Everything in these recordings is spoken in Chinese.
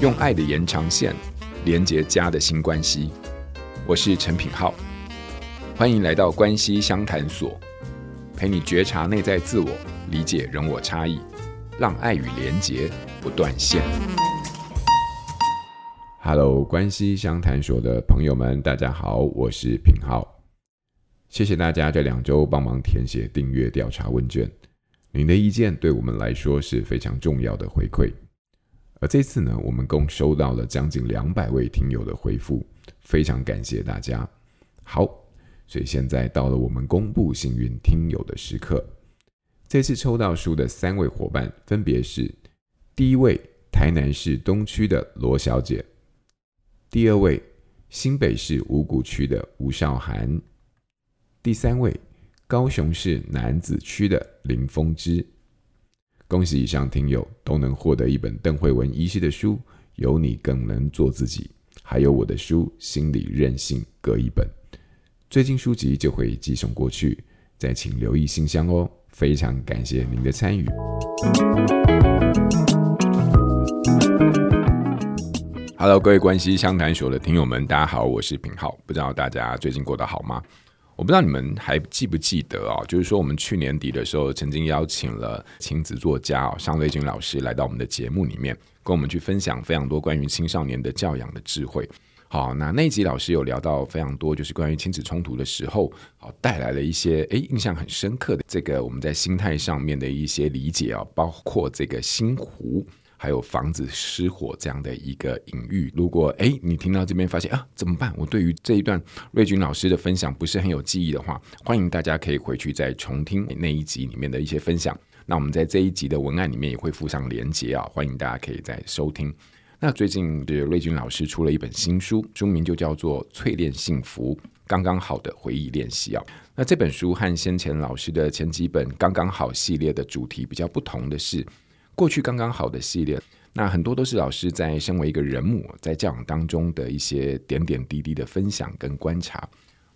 用爱的延长线连接家的新关系。我是陈品浩，欢迎来到关系相谈所，陪你觉察内在自我，理解人我差异，让爱与连结不断线。Hello，关系相谈所的朋友们，大家好，我是品浩。谢谢大家这两周帮忙填写订阅调查问卷，您的意见对我们来说是非常重要的回馈。而这次呢，我们共收到了将近两百位听友的回复，非常感谢大家。好，所以现在到了我们公布幸运听友的时刻。这次抽到书的三位伙伴分别是：第一位，台南市东区的罗小姐；第二位，新北市五股区的吴少涵；第三位，高雄市楠梓区的林峰之。恭喜以上听友都能获得一本邓惠文医师的书《有你更能做自己》，还有我的书《心理韧性》各一本。最近书籍就会寄送过去，再请留意信箱哦。非常感谢您的参与。Hello，各位关系相谈所的听友们，大家好，我是品浩。不知道大家最近过得好吗？我不知道你们还记不记得啊？就是说，我们去年底的时候，曾经邀请了亲子作家啊，尚瑞君老师来到我们的节目里面，跟我们去分享非常多关于青少年的教养的智慧。好，那那一集老师有聊到非常多，就是关于亲子冲突的时候，好带来了一些诶印象很深刻的这个我们在心态上面的一些理解啊，包括这个心湖。还有防止失火这样的一个隐喻。如果诶你听到这边发现啊怎么办？我对于这一段瑞君老师的分享不是很有记忆的话，欢迎大家可以回去再重听那一集里面的一些分享。那我们在这一集的文案里面也会附上连结啊，欢迎大家可以再收听。那最近的瑞君老师出了一本新书，书名就叫做《淬炼幸福刚刚好的回忆练习》啊。那这本书和先前老师的前几本刚刚好系列的主题比较不同的是。过去刚刚好的系列，那很多都是老师在身为一个人母在教养当中的一些点点滴滴的分享跟观察。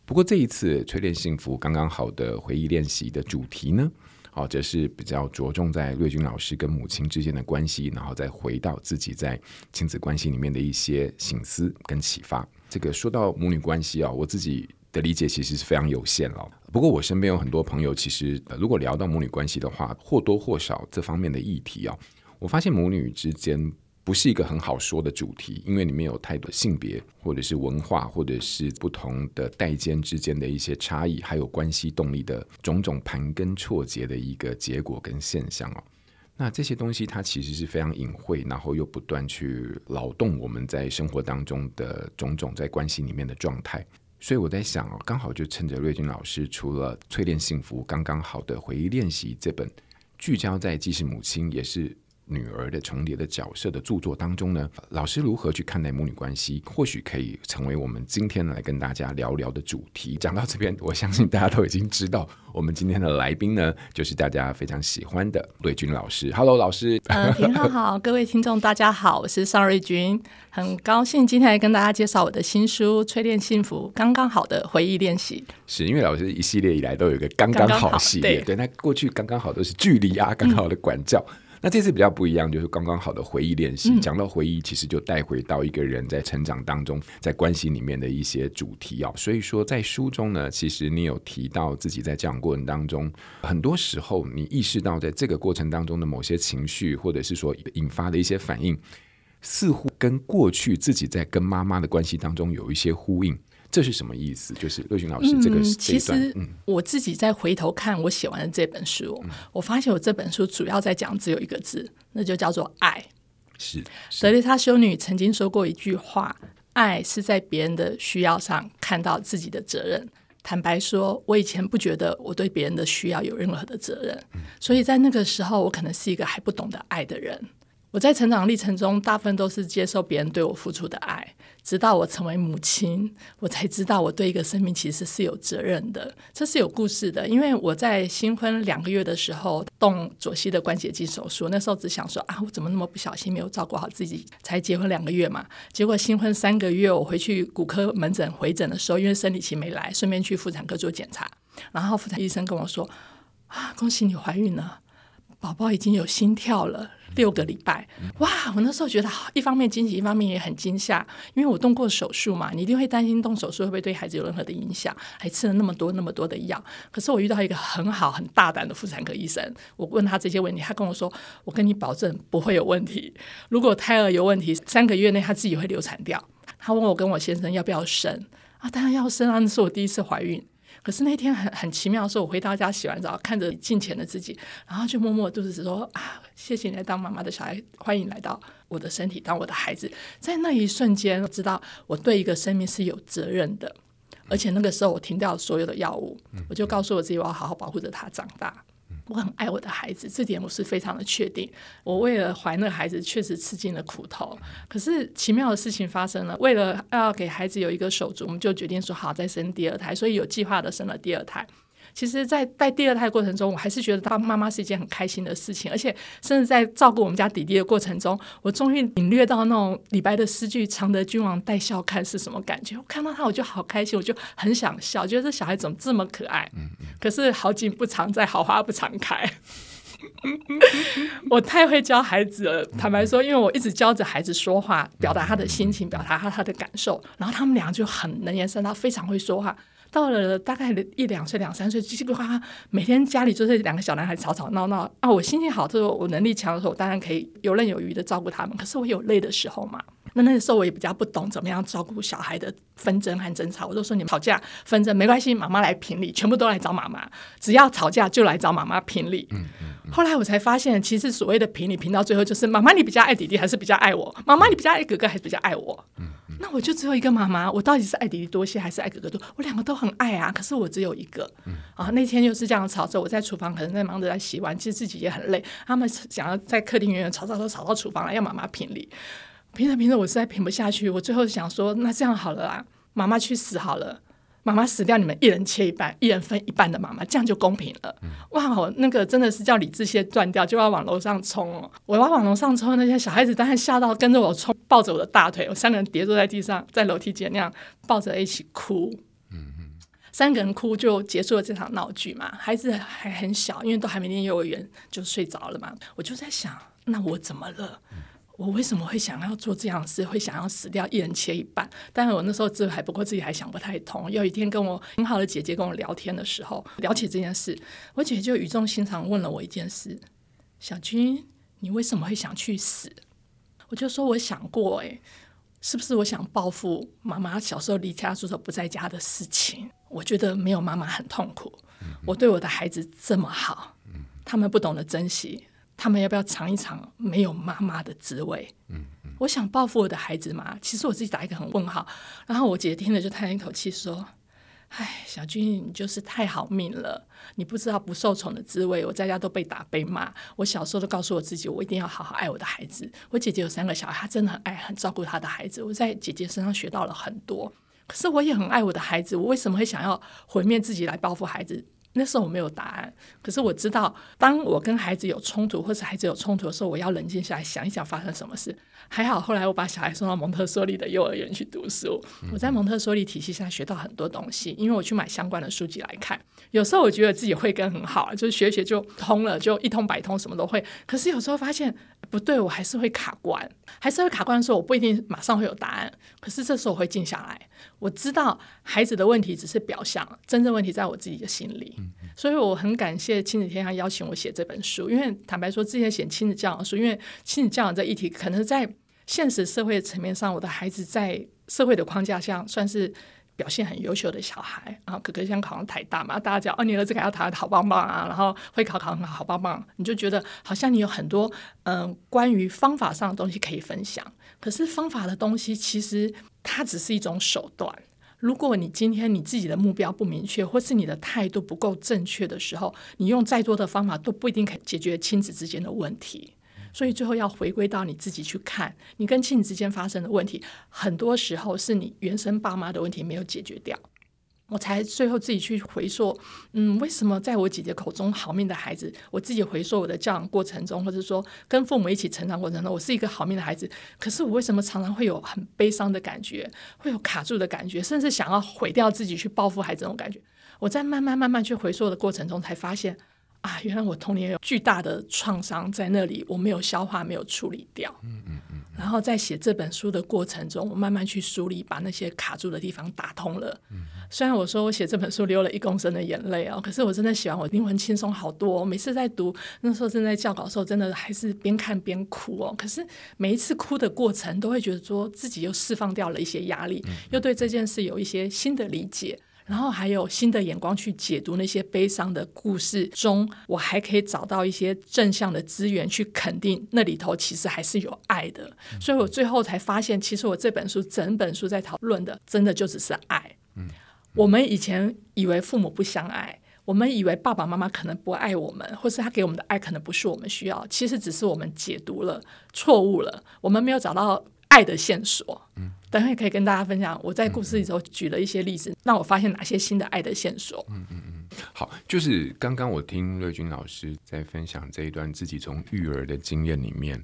不过这一次淬炼幸福刚刚好的回忆练习的主题呢，哦，则是比较着重在瑞君老师跟母亲之间的关系，然后再回到自己在亲子关系里面的一些醒思跟启发。这个说到母女关系啊，我自己的理解其实是非常有限了。不过我身边有很多朋友，其实如果聊到母女关系的话，或多或少这方面的议题啊，我发现母女之间不是一个很好说的主题，因为里面有太多性别或者是文化或者是不同的代间之间的一些差异，还有关系动力的种种盘根错节的一个结果跟现象哦。那这些东西它其实是非常隐晦，然后又不断去劳动我们在生活当中的种种在关系里面的状态。所以我在想哦，刚好就趁着瑞军老师除了淬炼幸福刚刚好的回忆练习这本聚焦在既是母亲也是女儿的重叠的角色的著作当中呢，老师如何去看待母女关系，或许可以成为我们今天来跟大家聊聊的主题。讲到这边，我相信大家都已经知道，我们今天的来宾呢，就是大家非常喜欢的瑞君老师。Hello，老师。嗯，品皓好，各位听众大家好，我是尚瑞君，很高兴今天来跟大家介绍我的新书《淬炼幸福刚刚好的回忆练习》。是因为老师一系列以来都有一个刚刚好系列，刚刚对，对，那过去刚刚好都是距离啊，刚刚好的管教。嗯那这次比较不一样，就是刚刚好的回忆练习。讲到回忆，其实就带回到一个人在成长当中，在关系里面的一些主题啊。所以说，在书中呢，其实你有提到自己在教养过程当中，很多时候你意识到，在这个过程当中的某些情绪，或者是说引发的一些反应，似乎跟过去自己在跟妈妈的关系当中有一些呼应。这是什么意思？就是乐群老师这个、嗯、其实我自己在回头看我写完的这本书，嗯、我发现我这本书主要在讲只有一个字，那就叫做爱。是德丽莎修女曾经说过一句话：“爱是在别人的需要上看到自己的责任。”坦白说，我以前不觉得我对别人的需要有任何的责任，嗯、所以在那个时候，我可能是一个还不懂得爱的人。我在成长历程中，大部分都是接受别人对我付出的爱，直到我成为母亲，我才知道我对一个生命其实是有责任的。这是有故事的，因为我在新婚两个月的时候动左膝的关节镜手术，那时候只想说啊，我怎么那么不小心，没有照顾好自己，才结婚两个月嘛。结果新婚三个月，我回去骨科门诊回诊的时候，因为生理期没来，顺便去妇产科做检查，然后妇产医生跟我说啊，恭喜你怀孕了，宝宝已经有心跳了。六个礼拜。哇！我那时候觉得，一方面惊喜，一方面也很惊吓，因为我动过手术嘛，你一定会担心动手术会不会对孩子有任何的影响，还吃了那么多那么多的药。可是我遇到一个很好很大胆的妇产科医生，我问他这些问题，他跟我说：“我跟你保证不会有问题。如果胎儿有问题，三个月内他自己会流产掉。”他问我跟我先生要不要生啊？当然要生啊！那是我第一次怀孕。可是那天很很奇妙的是，我回到家洗完澡，看着镜前的自己，然后就默默肚子说啊，谢谢你来当妈妈的小孩，欢迎来到我的身体当我的孩子。在那一瞬间，我知道我对一个生命是有责任的，而且那个时候我停掉所有的药物，我就告诉我自己，我要好好保护着他长大。我很爱我的孩子，这点我是非常的确定。我为了怀那个孩子，确实吃尽了苦头。可是奇妙的事情发生了，为了要给孩子有一个手足，我们就决定说好再生第二胎，所以有计划的生了第二胎。其实，在带第二胎的过程中，我还是觉得当妈妈是一件很开心的事情，而且甚至在照顾我们家弟弟的过程中，我终于领略到那种李白的诗句“常德君王带笑看”是什么感觉。我看到他，我就好开心，我就很想笑，觉得这小孩怎么这么可爱。可是好景不常在，好花不常开。我太会教孩子了，坦白说，因为我一直教着孩子说话，表达他的心情，表达他他的感受，然后他们俩就很能言善道，非常会说话。到了大概一两岁、两三岁，叽叽呱呱，每天家里就是两个小男孩吵吵闹闹啊！我心情好的时候，我能力强的时候，我当然可以游刃有余的照顾他们。可是我有累的时候嘛，那那个时候我也比较不懂怎么样照顾小孩的纷争和争吵。我就说你们吵架纷争没关系，妈妈来评理，全部都来找妈妈，只要吵架就来找妈妈评理。嗯嗯嗯。后来我才发现，其实所谓的评理评到最后就是妈妈你比较爱弟弟还是比较爱我？妈妈你比较爱哥哥还是比较爱我？嗯。那我就只有一个妈妈，我到底是爱弟弟多些还是爱哥哥多？我两个都很爱啊，可是我只有一个。嗯、啊，那天就是这样吵着，我在厨房可能在忙着在洗碗，其实自己也很累。他们想要在客厅远远吵吵吵吵到厨房来，要妈妈评理，评着平着我实在评不下去，我最后想说，那这样好了啊，妈妈去死好了。妈妈死掉，你们一人切一半，一人分一半的妈妈，这样就公平了。嗯、哇，我那个真的是叫理智线断掉，就要往楼上冲哦！我要往楼上冲，那些小孩子当然吓到，跟着我冲，抱着我的大腿，我三个人跌坐在地上，在楼梯间那样抱着一起哭。嗯嗯，三个人哭就结束了这场闹剧嘛。孩子还很小，因为都还没念幼儿园，就睡着了嘛。我就在想，那我怎么了？嗯我为什么会想要做这样的事？会想要死掉，一人切一半？但是我那时候智慧还不过，自己还想不太通。有一天跟我很好的姐姐跟我聊天的时候，聊起这件事，我姐姐就语重心长问了我一件事：小君，你为什么会想去死？我就说我想过，诶，是不是我想报复妈妈小时候离家出走不在家的事情？我觉得没有妈妈很痛苦，我对我的孩子这么好，他们不懂得珍惜。他们要不要尝一尝没有妈妈的滋味？嗯嗯，我想报复我的孩子嘛。其实我自己打一个很问号。然后我姐姐听了就叹一口气说：“哎，小君，你就是太好命了，你不知道不受宠的滋味。我在家都被打被骂，我小时候都告诉我自己，我一定要好好爱我的孩子。我姐姐有三个小孩，她真的很爱很照顾她的孩子。我在姐姐身上学到了很多。可是我也很爱我的孩子，我为什么会想要毁灭自己来报复孩子？”那时候我没有答案，可是我知道，当我跟孩子有冲突，或是孩子有冲突的时候，我要冷静下来想一想发生什么事。还好后来我把小孩送到蒙特梭利的幼儿园去读书，我在蒙特梭利体系下学到很多东西，因为我去买相关的书籍来看。有时候我觉得自己会跟很好，就是学学就通了，就一通百通，什么都会。可是有时候发现不对，我还是会卡关，还是会卡关的时候，我不一定马上会有答案。可是这时候我会静下来。我知道孩子的问题只是表象，真正问题在我自己的心里。所以我很感谢亲子天下邀请我写这本书，因为坦白说，之前写亲子教养书，因为亲子教养这议题，可能在现实社会的层面上，我的孩子在社会的框架下算是表现很优秀的小孩啊。哥哥想考上台大嘛，大家讲哦，你儿子考上台大好棒棒啊，然后会考考很好，棒棒，你就觉得好像你有很多嗯、呃、关于方法上的东西可以分享。可是方法的东西其实它只是一种手段。如果你今天你自己的目标不明确，或是你的态度不够正确的时候，你用再多的方法都不一定可以解决亲子之间的问题。所以最后要回归到你自己去看，你跟亲子之间发生的问题，很多时候是你原生爸妈的问题没有解决掉。我才最后自己去回溯，嗯，为什么在我姐姐口中好命的孩子，我自己回溯我的教养过程中，或者说跟父母一起成长过程中，我是一个好命的孩子，可是我为什么常常会有很悲伤的感觉，会有卡住的感觉，甚至想要毁掉自己去报复孩子这种感觉？我在慢慢慢慢去回溯的过程中，才发现啊，原来我童年有巨大的创伤在那里，我没有消化，没有处理掉。嗯嗯嗯。然后在写这本书的过程中，我慢慢去梳理，把那些卡住的地方打通了。嗯。虽然我说我写这本书流了一公升的眼泪哦，可是我真的喜欢，我灵魂轻松好多哦。每次在读那时候正在校稿的时候，真的还是边看边哭哦。可是每一次哭的过程，都会觉得说自己又释放掉了一些压力，又对这件事有一些新的理解，然后还有新的眼光去解读那些悲伤的故事中，我还可以找到一些正向的资源去肯定那里头其实还是有爱的。所以我最后才发现，其实我这本书整本书在讨论的，真的就只是爱。我们以前以为父母不相爱，我们以为爸爸妈妈可能不爱我们，或是他给我们的爱可能不是我们需要，其实只是我们解读了错误了，我们没有找到爱的线索。嗯，等会可以跟大家分享，我在故事里头举了一些例子，嗯、让我发现哪些新的爱的线索。嗯嗯嗯，好，就是刚刚我听瑞君老师在分享这一段自己从育儿的经验里面。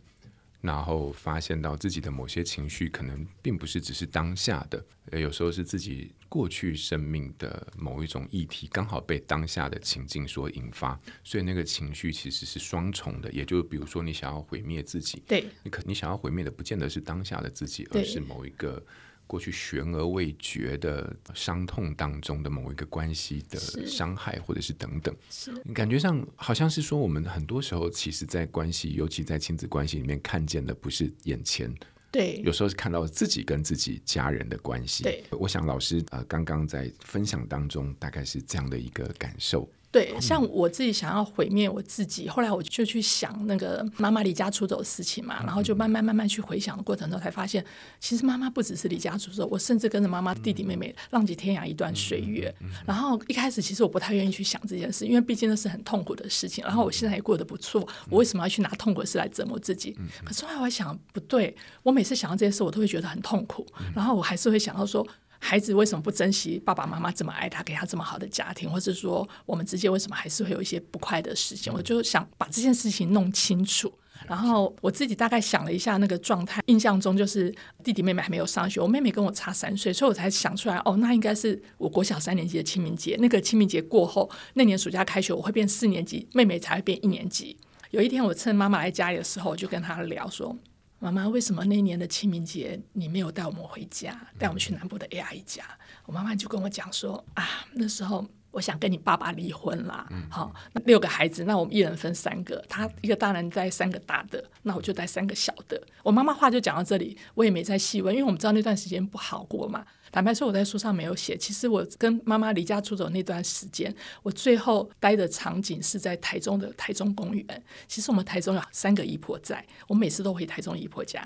然后发现到自己的某些情绪，可能并不是只是当下的，有时候是自己过去生命的某一种议题，刚好被当下的情境所引发，所以那个情绪其实是双重的。也就比如说，你想要毁灭自己，对，你可你想要毁灭的，不见得是当下的自己，而是某一个。过去悬而未决的伤痛当中的某一个关系的伤害，或者是等等，是。感觉上好像是说，我们很多时候其实，在关系，尤其在亲子关系里面，看见的不是眼前，对，有时候是看到自己跟自己家人的关系。对，我想老师呃，刚刚在分享当中，大概是这样的一个感受。对，像我自己想要毁灭我自己，后来我就去想那个妈妈离家出走的事情嘛，然后就慢慢慢慢去回想的过程中，才发现其实妈妈不只是离家出走，我甚至跟着妈妈弟弟妹妹浪迹天涯一段岁月。然后一开始其实我不太愿意去想这件事，因为毕竟那是很痛苦的事情。然后我现在也过得不错，我为什么要去拿痛苦的事来折磨自己？可是后来我想不对，我每次想到这件事，我都会觉得很痛苦，然后我还是会想到说。孩子为什么不珍惜爸爸妈妈这么爱他，给他这么好的家庭，或者说我们之间为什么还是会有一些不快的事情？我就想把这件事情弄清楚。然后我自己大概想了一下那个状态，印象中就是弟弟妹妹还没有上学，我妹妹跟我差三岁，所以我才想出来，哦，那应该是我国小三年级的清明节。那个清明节过后，那年暑假开学，我会变四年级，妹妹才会变一年级。有一天我趁妈妈来家里的时候，我就跟她聊说。妈妈，为什么那年的清明节你没有带我们回家，带我们去南部的 A 阿姨家？我妈妈就跟我讲说啊，那时候我想跟你爸爸离婚啦。好，那六个孩子，那我们一人分三个，他一个大人带三个大的，那我就带三个小的。我妈妈话就讲到这里，我也没再细问，因为我们知道那段时间不好过嘛。坦白说，我在书上没有写。其实我跟妈妈离家出走那段时间，我最后待的场景是在台中的台中公园。其实我们台中有三个姨婆在，我每次都回台中姨婆家。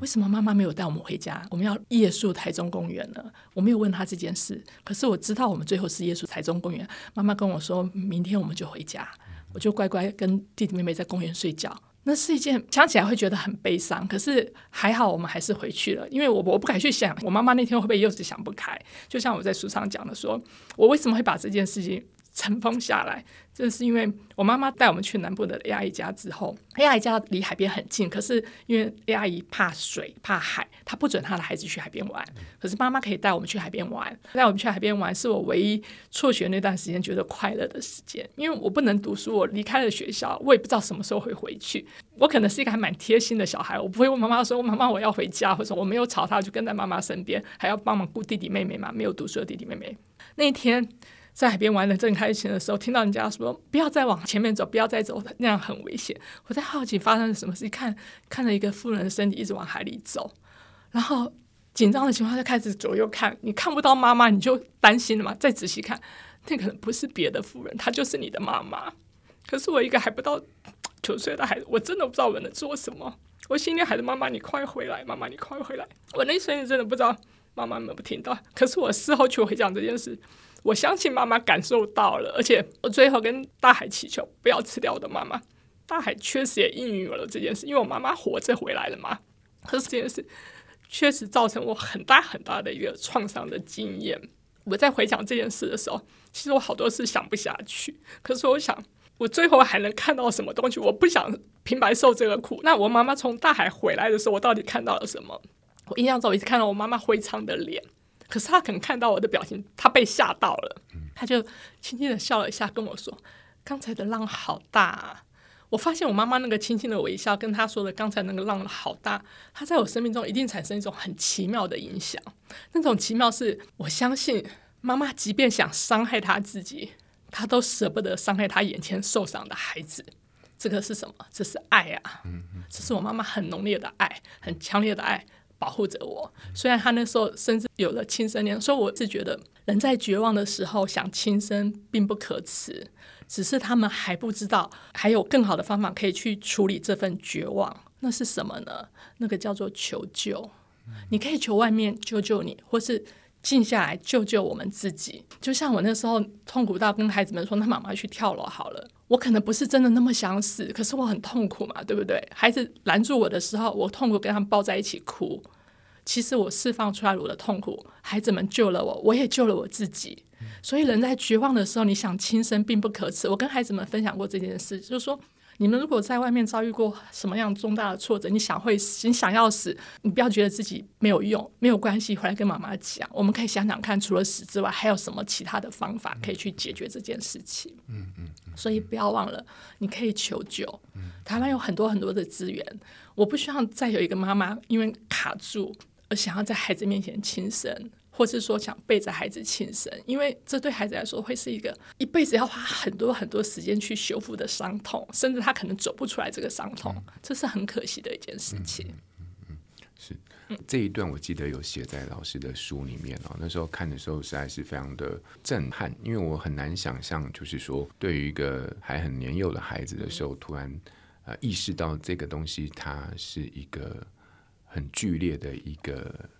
为什么妈妈没有带我们回家？我们要夜宿台中公园呢？我没有问她这件事，可是我知道我们最后是夜宿台中公园。妈妈跟我说明天我们就回家，我就乖乖跟弟弟妹妹在公园睡觉。那是一件想起来会觉得很悲伤，可是还好我们还是回去了，因为我我不敢去想我妈妈那天会不会又是想不开，就像我在书上讲的说，我为什么会把这件事情尘封下来。这是因为我妈妈带我们去南部的 A 阿姨家之后，A 阿姨家离海边很近，可是因为 A 阿姨怕水怕海，她不准她的孩子去海边玩。可是妈妈可以带我们去海边玩，带我们去海边玩是我唯一辍学那段时间觉得快乐的时间。因为我不能读书，我离开了学校，我也不知道什么时候会回去。我可能是一个还蛮贴心的小孩，我不会问妈妈说：“妈妈，我要回家。”或者我没有吵她，就跟在妈妈身边，还要帮忙顾弟弟妹妹嘛，没有读书的弟弟妹妹。那一天。在海边玩得正开心的时候，听到人家说不要再往前面走，不要再走，那样很危险。我在好奇发生了什么事，一看看着一个妇人的身体一直往海里走，然后紧张的情况下开始左右看，你看不到妈妈，你就担心了嘛。再仔细看，那可能不是别的妇人，她就是你的妈妈。可是我一个还不到九岁的孩子，我真的不知道我能做什么。我心里喊着妈妈，你快回来，妈妈你快回来。我那一瞬间真的不知道妈妈有没有听到，可是我事后去回想这件事。我相信妈妈感受到了，而且我最后跟大海祈求不要吃掉我的妈妈。大海确实也应允了这件事，因为我妈妈活着回来了嘛。可是这件事确实造成我很大很大的一个创伤的经验。我在回想这件事的时候，其实我好多事想不下去。可是我想，我最后还能看到什么东西？我不想平白受这个苦。那我妈妈从大海回来的时候，我到底看到了什么？我印象中，我一直看到我妈妈灰苍的脸。可是他可能看到我的表情，他被吓到了，他就轻轻的笑了一下，跟我说：“刚才的浪好大啊。我发现我妈妈那个轻轻的微笑，跟她说的刚才那个浪好大，她在我生命中一定产生一种很奇妙的影响。那种奇妙是我相信妈妈即便想伤害她自己，她都舍不得伤害她眼前受伤的孩子。这个是什么？这是爱啊！这是我妈妈很浓烈的爱，很强烈的爱，保护着我。虽然他那时候甚至有了轻生念，所以我是觉得人在绝望的时候想轻生并不可耻。只是他们还不知道，还有更好的方法可以去处理这份绝望。那是什么呢？那个叫做求救。你可以求外面救救你，或是静下来救救我们自己。就像我那时候痛苦到跟孩子们说：“那妈妈去跳楼好了。”我可能不是真的那么想死，可是我很痛苦嘛，对不对？孩子拦住我的时候，我痛苦跟他们抱在一起哭。其实我释放出来我的痛苦，孩子们救了我，我也救了我自己。所以人在绝望的时候，你想轻生并不可耻。我跟孩子们分享过这件事，就是说，你们如果在外面遭遇过什么样重大的挫折，你想会死，你想要死，你不要觉得自己没有用，没有关系，回来跟妈妈讲。我们可以想想看，除了死之外，还有什么其他的方法可以去解决这件事情。嗯嗯。所以不要忘了，你可以求救。台湾有很多很多的资源，我不希望再有一个妈妈因为卡住而想要在孩子面前轻生。或是说想背着孩子轻生，因为这对孩子来说会是一个一辈子要花很多很多时间去修复的伤痛，甚至他可能走不出来这个伤痛，嗯、这是很可惜的一件事情。嗯嗯、是这一段我记得有写在老师的书里面哦。那时候看的时候实在是非常的震撼，因为我很难想象，就是说对于一个还很年幼的孩子的时候，突然呃意识到这个东西它是一个很剧烈的一个。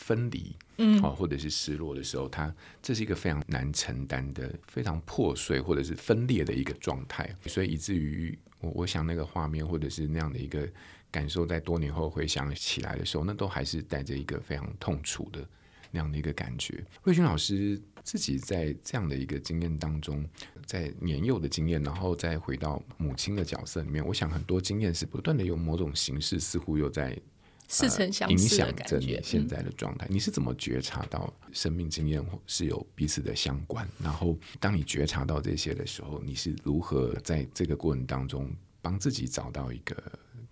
分离，嗯，好或者是失落的时候，他这是一个非常难承担的、非常破碎或者是分裂的一个状态，所以以至于我我想那个画面或者是那样的一个感受，在多年后回想起来的时候，那都还是带着一个非常痛楚的那样的一个感觉。慧君老师自己在这样的一个经验当中，在年幼的经验，然后再回到母亲的角色里面，我想很多经验是不断的用某种形式，似乎又在。似曾相识的感觉，影响着你现在的状态。嗯、你是怎么觉察到生命经验是有彼此的相关？然后，当你觉察到这些的时候，你是如何在这个过程当中帮自己找到一个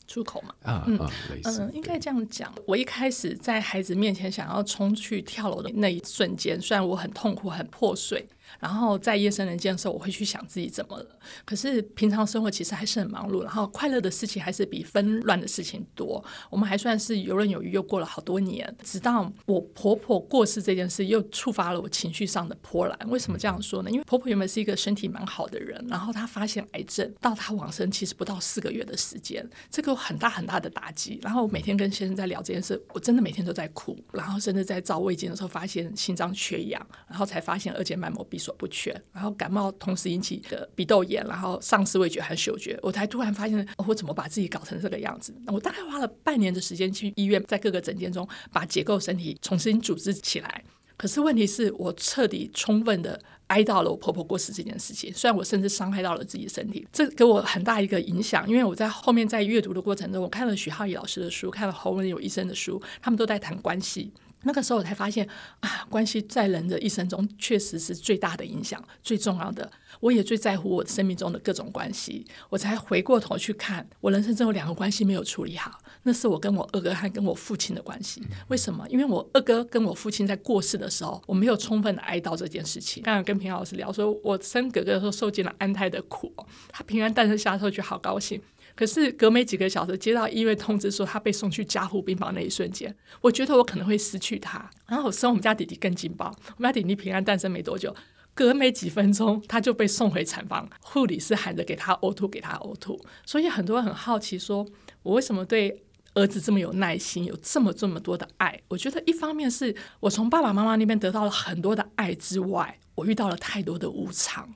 出口嘛？啊，嗯，嗯，嗯，应该这样讲。我一开始在孩子面前想要冲去跳楼的那一瞬间，虽然我很痛苦、很破碎。然后在夜深人静的时候，我会去想自己怎么了。可是平常生活其实还是很忙碌，然后快乐的事情还是比纷乱的事情多。我们还算是游刃有余，又过了好多年。直到我婆婆过世这件事，又触发了我情绪上的波澜。为什么这样说呢？因为婆婆原本是一个身体蛮好的人，然后她发现癌症，到她往生其实不到四个月的时间，这个很大很大的打击。然后我每天跟先生在聊这件事，我真的每天都在哭。然后甚至在照胃镜的时候，发现心脏缺氧，然后才发现二尖脉膜所不全，然后感冒同时引起的鼻窦炎，然后丧失味觉和嗅觉，我才突然发现，我怎么把自己搞成这个样子？我大概花了半年的时间去医院，在各个诊间中把结构身体重新组织起来。可是问题是我彻底充分的哀悼了我婆婆过世这件事情，虽然我甚至伤害到了自己的身体，这给我很大一个影响。因为我在后面在阅读的过程中，我看了许浩怡老师的书，看了侯文有医生的书，他们都在谈关系。那个时候我才发现啊，关系在人的一生中确实是最大的影响，最重要的。我也最在乎我的生命中的各种关系。我才回过头去看，我人生中有两个关系没有处理好，那是我跟我二哥和跟我父亲的关系。为什么？因为我二哥跟我父亲在过世的时候，我没有充分的哀悼这件事情。刚刚跟平老师聊说，我生哥哥的时候受尽了安胎的苦，他平安诞生下的时候就好高兴。可是隔没几个小时，接到医院通知说他被送去加护病房那一瞬间，我觉得我可能会失去他。然后我生我们家弟弟更劲爆，我们家弟弟平安诞生没多久，隔没几分钟他就被送回产房，护理师喊着给他呕吐，给他呕吐。所以很多人很好奇，说我为什么对儿子这么有耐心，有这么这么多的爱？我觉得一方面是我从爸爸妈妈那边得到了很多的爱之外，我遇到了太多的无常。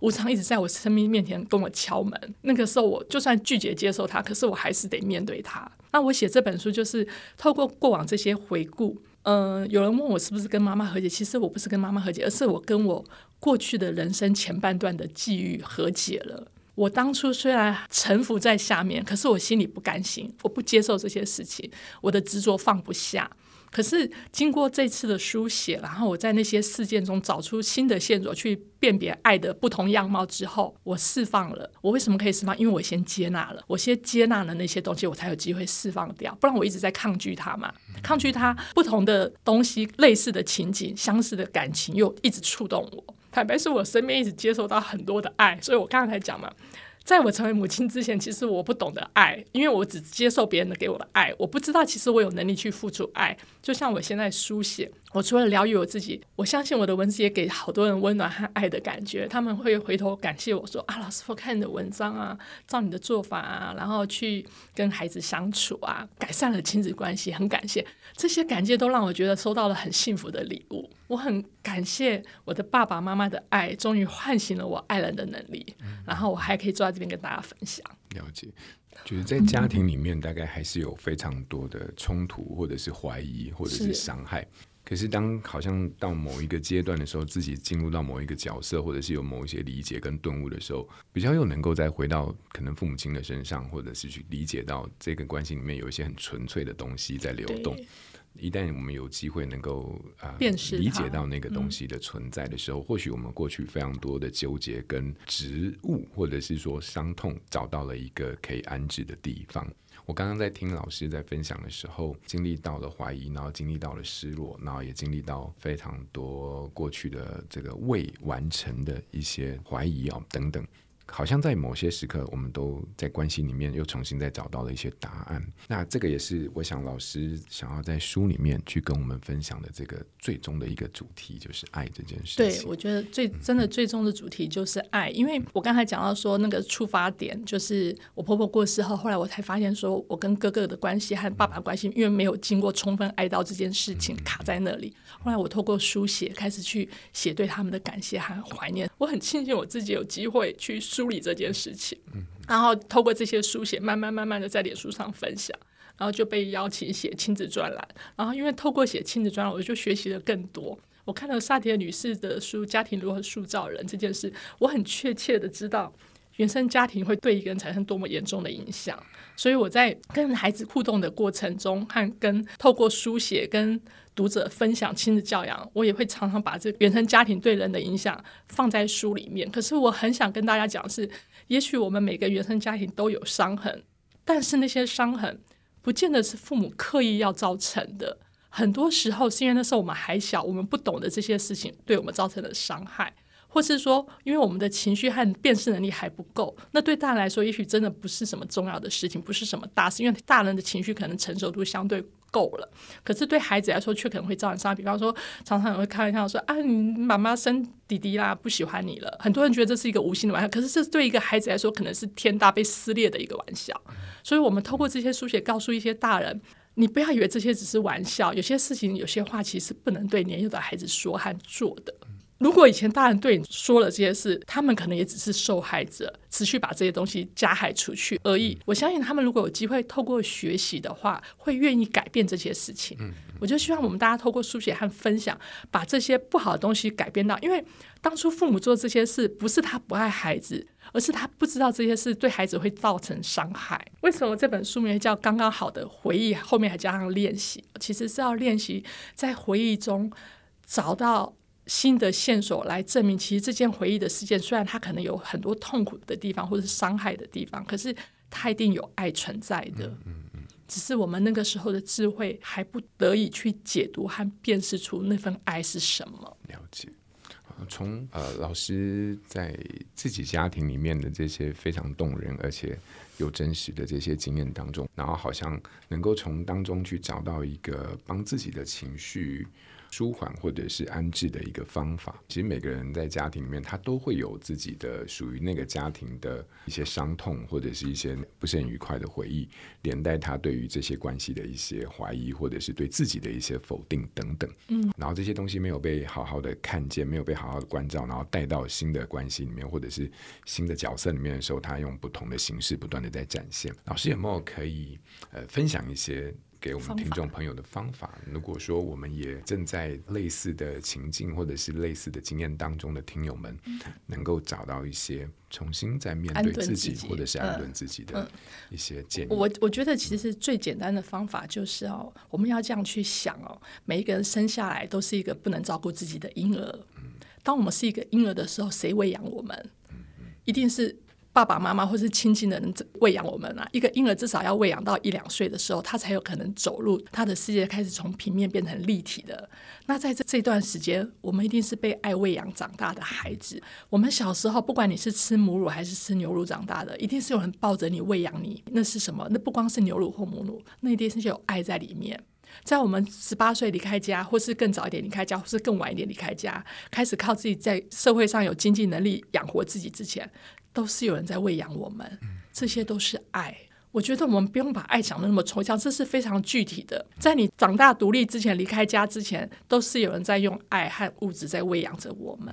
无常一直在我生命面前跟我敲门，那个时候我就算拒绝接受他，可是我还是得面对他。那我写这本书就是透过过往这些回顾。嗯、有人问我是不是跟妈妈和解，其实我不是跟妈妈和解，而是我跟我过去的人生前半段的际遇和解了。我当初虽然臣服在下面，可是我心里不甘心，我不接受这些事情，我的执着放不下。可是经过这次的书写，然后我在那些事件中找出新的线索，去辨别爱的不同样貌之后，我释放了。我为什么可以释放？因为我先接纳了，我先接纳了那些东西，我才有机会释放掉。不然我一直在抗拒它嘛，抗拒它不同的东西，类似的情景、相似的感情，又一直触动我。坦白说，我身边一直接受到很多的爱，所以我刚才讲嘛。在我成为母亲之前，其实我不懂得爱，因为我只接受别人的给我的爱，我不知道其实我有能力去付出爱。就像我现在书写，我除了疗愈我自己，我相信我的文字也给好多人温暖和爱的感觉。他们会回头感谢我说：“啊，老师，我看你的文章啊，照你的做法啊，然后去跟孩子相处啊，改善了亲子关系，很感谢。”这些感谢都让我觉得收到了很幸福的礼物。我很感谢我的爸爸妈妈的爱，终于唤醒了我爱人的能力。然后我还可以坐在这边跟大家分享。了解，就是在家庭里面，大概还是有非常多的冲突，或者是怀疑，或者是伤害。可是当好像到某一个阶段的时候，自己进入到某一个角色，或者是有某一些理解跟顿悟的时候，比较又能够再回到可能父母亲的身上，或者是去理解到这个关系里面有一些很纯粹的东西在流动。一旦我们有机会能够啊、呃、理解到那个东西的存在的时候，嗯、或许我们过去非常多的纠结跟植物，或者是说伤痛，找到了一个可以安置的地方。我刚刚在听老师在分享的时候，经历到了怀疑，然后经历到了失落，然后也经历到非常多过去的这个未完成的一些怀疑啊、哦、等等。好像在某些时刻，我们都在关系里面又重新再找到了一些答案。那这个也是我想老师想要在书里面去跟我们分享的这个最终的一个主题，就是爱这件事情。对，我觉得最真的最终的主题就是爱，因为我刚才讲到说那个出发点就是我婆婆过世后，后来我才发现说我跟哥哥的关系和爸爸关系，因为没有经过充分爱到这件事情卡在那里。后来我透过书写开始去写对他们的感谢和怀念，我很庆幸我自己有机会去梳理这件事情，然后透过这些书写，慢慢慢慢的在脸书上分享，然后就被邀请写亲子专栏，然后因为透过写亲子专栏，我就学习了更多。我看了萨提尔女士的书《家庭如何塑造人》这件事，我很确切的知道原生家庭会对一个人产生多么严重的影响，所以我在跟孩子互动的过程中，和跟透过书写跟读者分享亲子教养，我也会常常把这原生家庭对人的影响放在书里面。可是我很想跟大家讲是，也许我们每个原生家庭都有伤痕，但是那些伤痕不见得是父母刻意要造成的。很多时候是因为那时候我们还小，我们不懂得这些事情对我们造成的伤害，或是说因为我们的情绪和辨识能力还不够。那对大人来说，也许真的不是什么重要的事情，不是什么大事，因为大人的情绪可能成熟度相对够了，可是对孩子来说却可能会造成伤害。比方说，常常也会开玩笑说：“啊，你妈妈生弟弟啦，不喜欢你了。”很多人觉得这是一个无心的玩笑，可是这对一个孩子来说，可能是天大被撕裂的一个玩笑。所以，我们透过这些书写，告诉一些大人：你不要以为这些只是玩笑，有些事情、有些话，其实不能对年幼的孩子说和做的。如果以前大人对你说了这些事，他们可能也只是受害者，持续把这些东西加害出去而已。我相信他们如果有机会透过学习的话，会愿意改变这些事情。嗯我就希望我们大家透过书写和分享，把这些不好的东西改变到。因为当初父母做这些事，不是他不爱孩子，而是他不知道这些事对孩子会造成伤害。为什么这本书名叫《刚刚好的回忆》，后面还加上练习？其实是要练习在回忆中找到。新的线索来证明，其实这件回忆的事件，虽然它可能有很多痛苦的地方，或者是伤害的地方，可是它一定有爱存在的。嗯嗯嗯。只是我们那个时候的智慧还不得以去解读和辨识出那份爱是什么。了解。从呃老师在自己家庭里面的这些非常动人而且有真实的这些经验当中，然后好像能够从当中去找到一个帮自己的情绪。舒缓或者是安置的一个方法。其实每个人在家庭里面，他都会有自己的属于那个家庭的一些伤痛，或者是一些不是很愉快的回忆，连带他对于这些关系的一些怀疑，或者是对自己的一些否定等等。嗯，然后这些东西没有被好好的看见，没有被好好的关照，然后带到新的关系里面，或者是新的角色里面的时候，他用不同的形式不断的在展现。老师有没有可以呃分享一些？给我们听众朋友的方法。如果说我们也正在类似的情境或者是类似的经验当中的听友们，嗯、能够找到一些重新再面对自己，或者是安顿自己的一些建议。我我觉得其实最简单的方法就是哦，我们要这样去想哦，每一个人生下来都是一个不能照顾自己的婴儿。嗯、当我们是一个婴儿的时候，谁喂养我们？一定是。爸爸妈妈或是亲近的人喂养我们啊，一个婴儿至少要喂养到一两岁的时候，他才有可能走路，他的世界开始从平面变成立体的。那在这这段时间，我们一定是被爱喂养长大的孩子。我们小时候，不管你是吃母乳还是吃牛乳长大的，一定是有人抱着你喂养你。那是什么？那不光是牛乳或母乳，那一定是有爱在里面。在我们十八岁离开家，或是更早一点离开家，或是更晚一点离开家，开始靠自己在社会上有经济能力养活自己之前。都是有人在喂养我们，这些都是爱。我觉得我们不用把爱讲的那么抽象，这是非常具体的。在你长大独立之前，离开家之前，都是有人在用爱和物质在喂养着我们。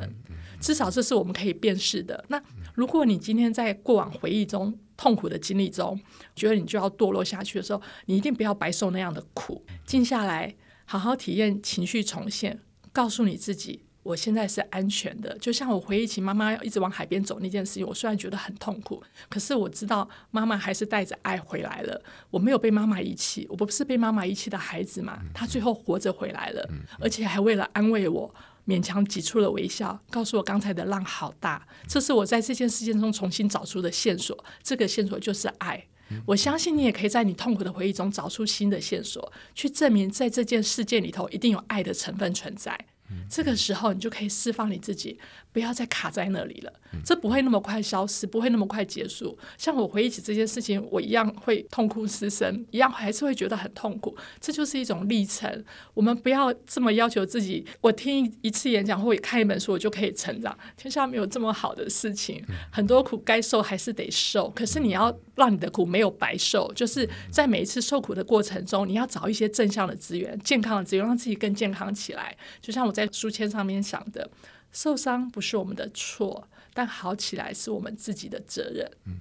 至少这是我们可以辨识的。那如果你今天在过往回忆中、痛苦的经历中，觉得你就要堕落下去的时候，你一定不要白受那样的苦。静下来，好好体验情绪重现，告诉你自己。我现在是安全的，就像我回忆起妈妈要一直往海边走那件事情，我虽然觉得很痛苦，可是我知道妈妈还是带着爱回来了。我没有被妈妈遗弃，我不是被妈妈遗弃的孩子嘛？她最后活着回来了，而且还为了安慰我，勉强挤出了微笑，告诉我刚才的浪好大。这是我在这件事件中重新找出的线索，这个线索就是爱。我相信你也可以在你痛苦的回忆中找出新的线索，去证明在这件事件里头一定有爱的成分存在。这个时候，你就可以释放你自己，不要再卡在那里了。这不会那么快消失，不会那么快结束。像我回忆起这件事情，我一样会痛哭失声，一样还是会觉得很痛苦。这就是一种历程。我们不要这么要求自己。我听一次演讲或者看一本书，我就可以成长。天下没有这么好的事情，很多苦该受还是得受。可是你要让你的苦没有白受，就是在每一次受苦的过程中，你要找一些正向的资源、健康的资源，让自己更健康起来。就像我在书签上面想的。受伤不是我们的错，但好起来是我们自己的责任。嗯，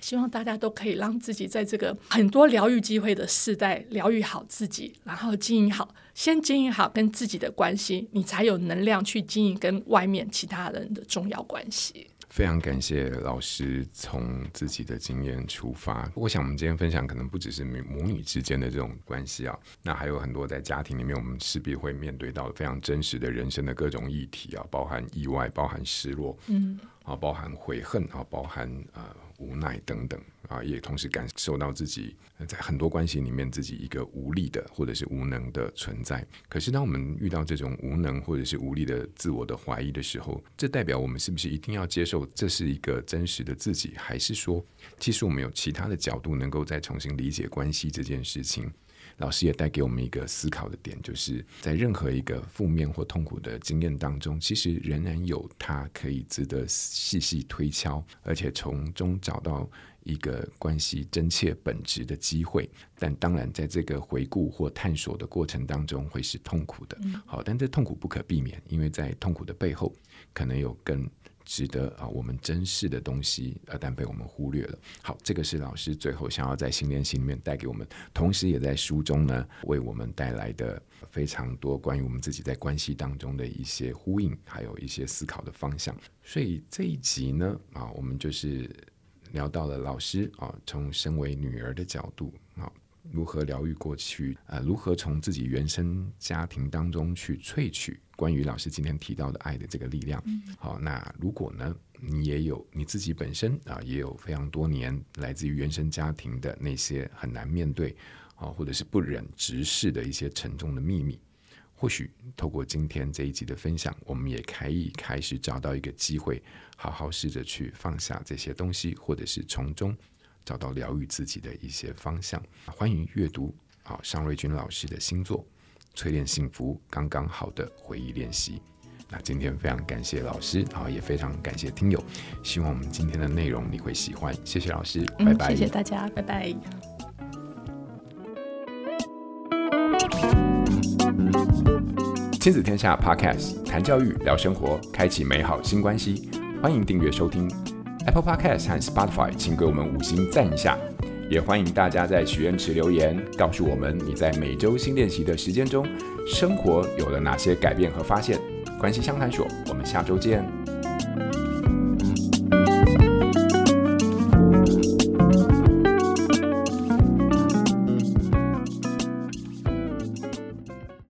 希望大家都可以让自己在这个很多疗愈机会的时代疗愈好自己，然后经营好，先经营好跟自己的关系，你才有能量去经营跟外面其他人的重要关系。非常感谢老师从自己的经验出发。我想我们今天分享可能不只是母女之间的这种关系啊，那还有很多在家庭里面我们势必会面对到非常真实的人生的各种议题啊，包含意外，包含失落，嗯，啊，包含悔恨啊，包含呃。无奈等等啊，也同时感受到自己在很多关系里面自己一个无力的或者是无能的存在。可是当我们遇到这种无能或者是无力的自我的怀疑的时候，这代表我们是不是一定要接受这是一个真实的自己，还是说其实我们有其他的角度能够再重新理解关系这件事情？老师也带给我们一个思考的点，就是在任何一个负面或痛苦的经验当中，其实仍然有它可以值得细细推敲，而且从中找到一个关系真切本质的机会。但当然，在这个回顾或探索的过程当中，会是痛苦的。好，但这痛苦不可避免，因为在痛苦的背后，可能有更。值得啊，我们珍视的东西，呃，但被我们忽略了。好，这个是老师最后想要在心连心里面带给我们，同时也在书中呢为我们带来的非常多关于我们自己在关系当中的一些呼应，还有一些思考的方向。所以这一集呢，啊，我们就是聊到了老师啊，从身为女儿的角度啊。如何疗愈过去？呃，如何从自己原生家庭当中去萃取关于老师今天提到的爱的这个力量？嗯、好，那如果呢，你也有你自己本身啊，也有非常多年来自于原生家庭的那些很难面对啊，或者是不忍直视的一些沉重的秘密，或许透过今天这一集的分享，我们也可以开始找到一个机会，好好试着去放下这些东西，或者是从中。找到疗愈自己的一些方向，欢迎阅读啊，尚瑞君老师的新作《淬炼幸福刚刚好的回忆练习》。那今天非常感谢老师然后，也非常感谢听友，希望我们今天的内容你会喜欢。谢谢老师，拜拜。谢谢大家，拜拜。亲子天下 Podcast 谈教育、聊生活，开启美好新关系。欢迎订阅收听。Apple Podcast 和 Spotify，请给我们五星赞一下。也欢迎大家在许愿池留言，告诉我们你在每周新练习的时间中，生活有了哪些改变和发现。关系相谈所，我们下周见。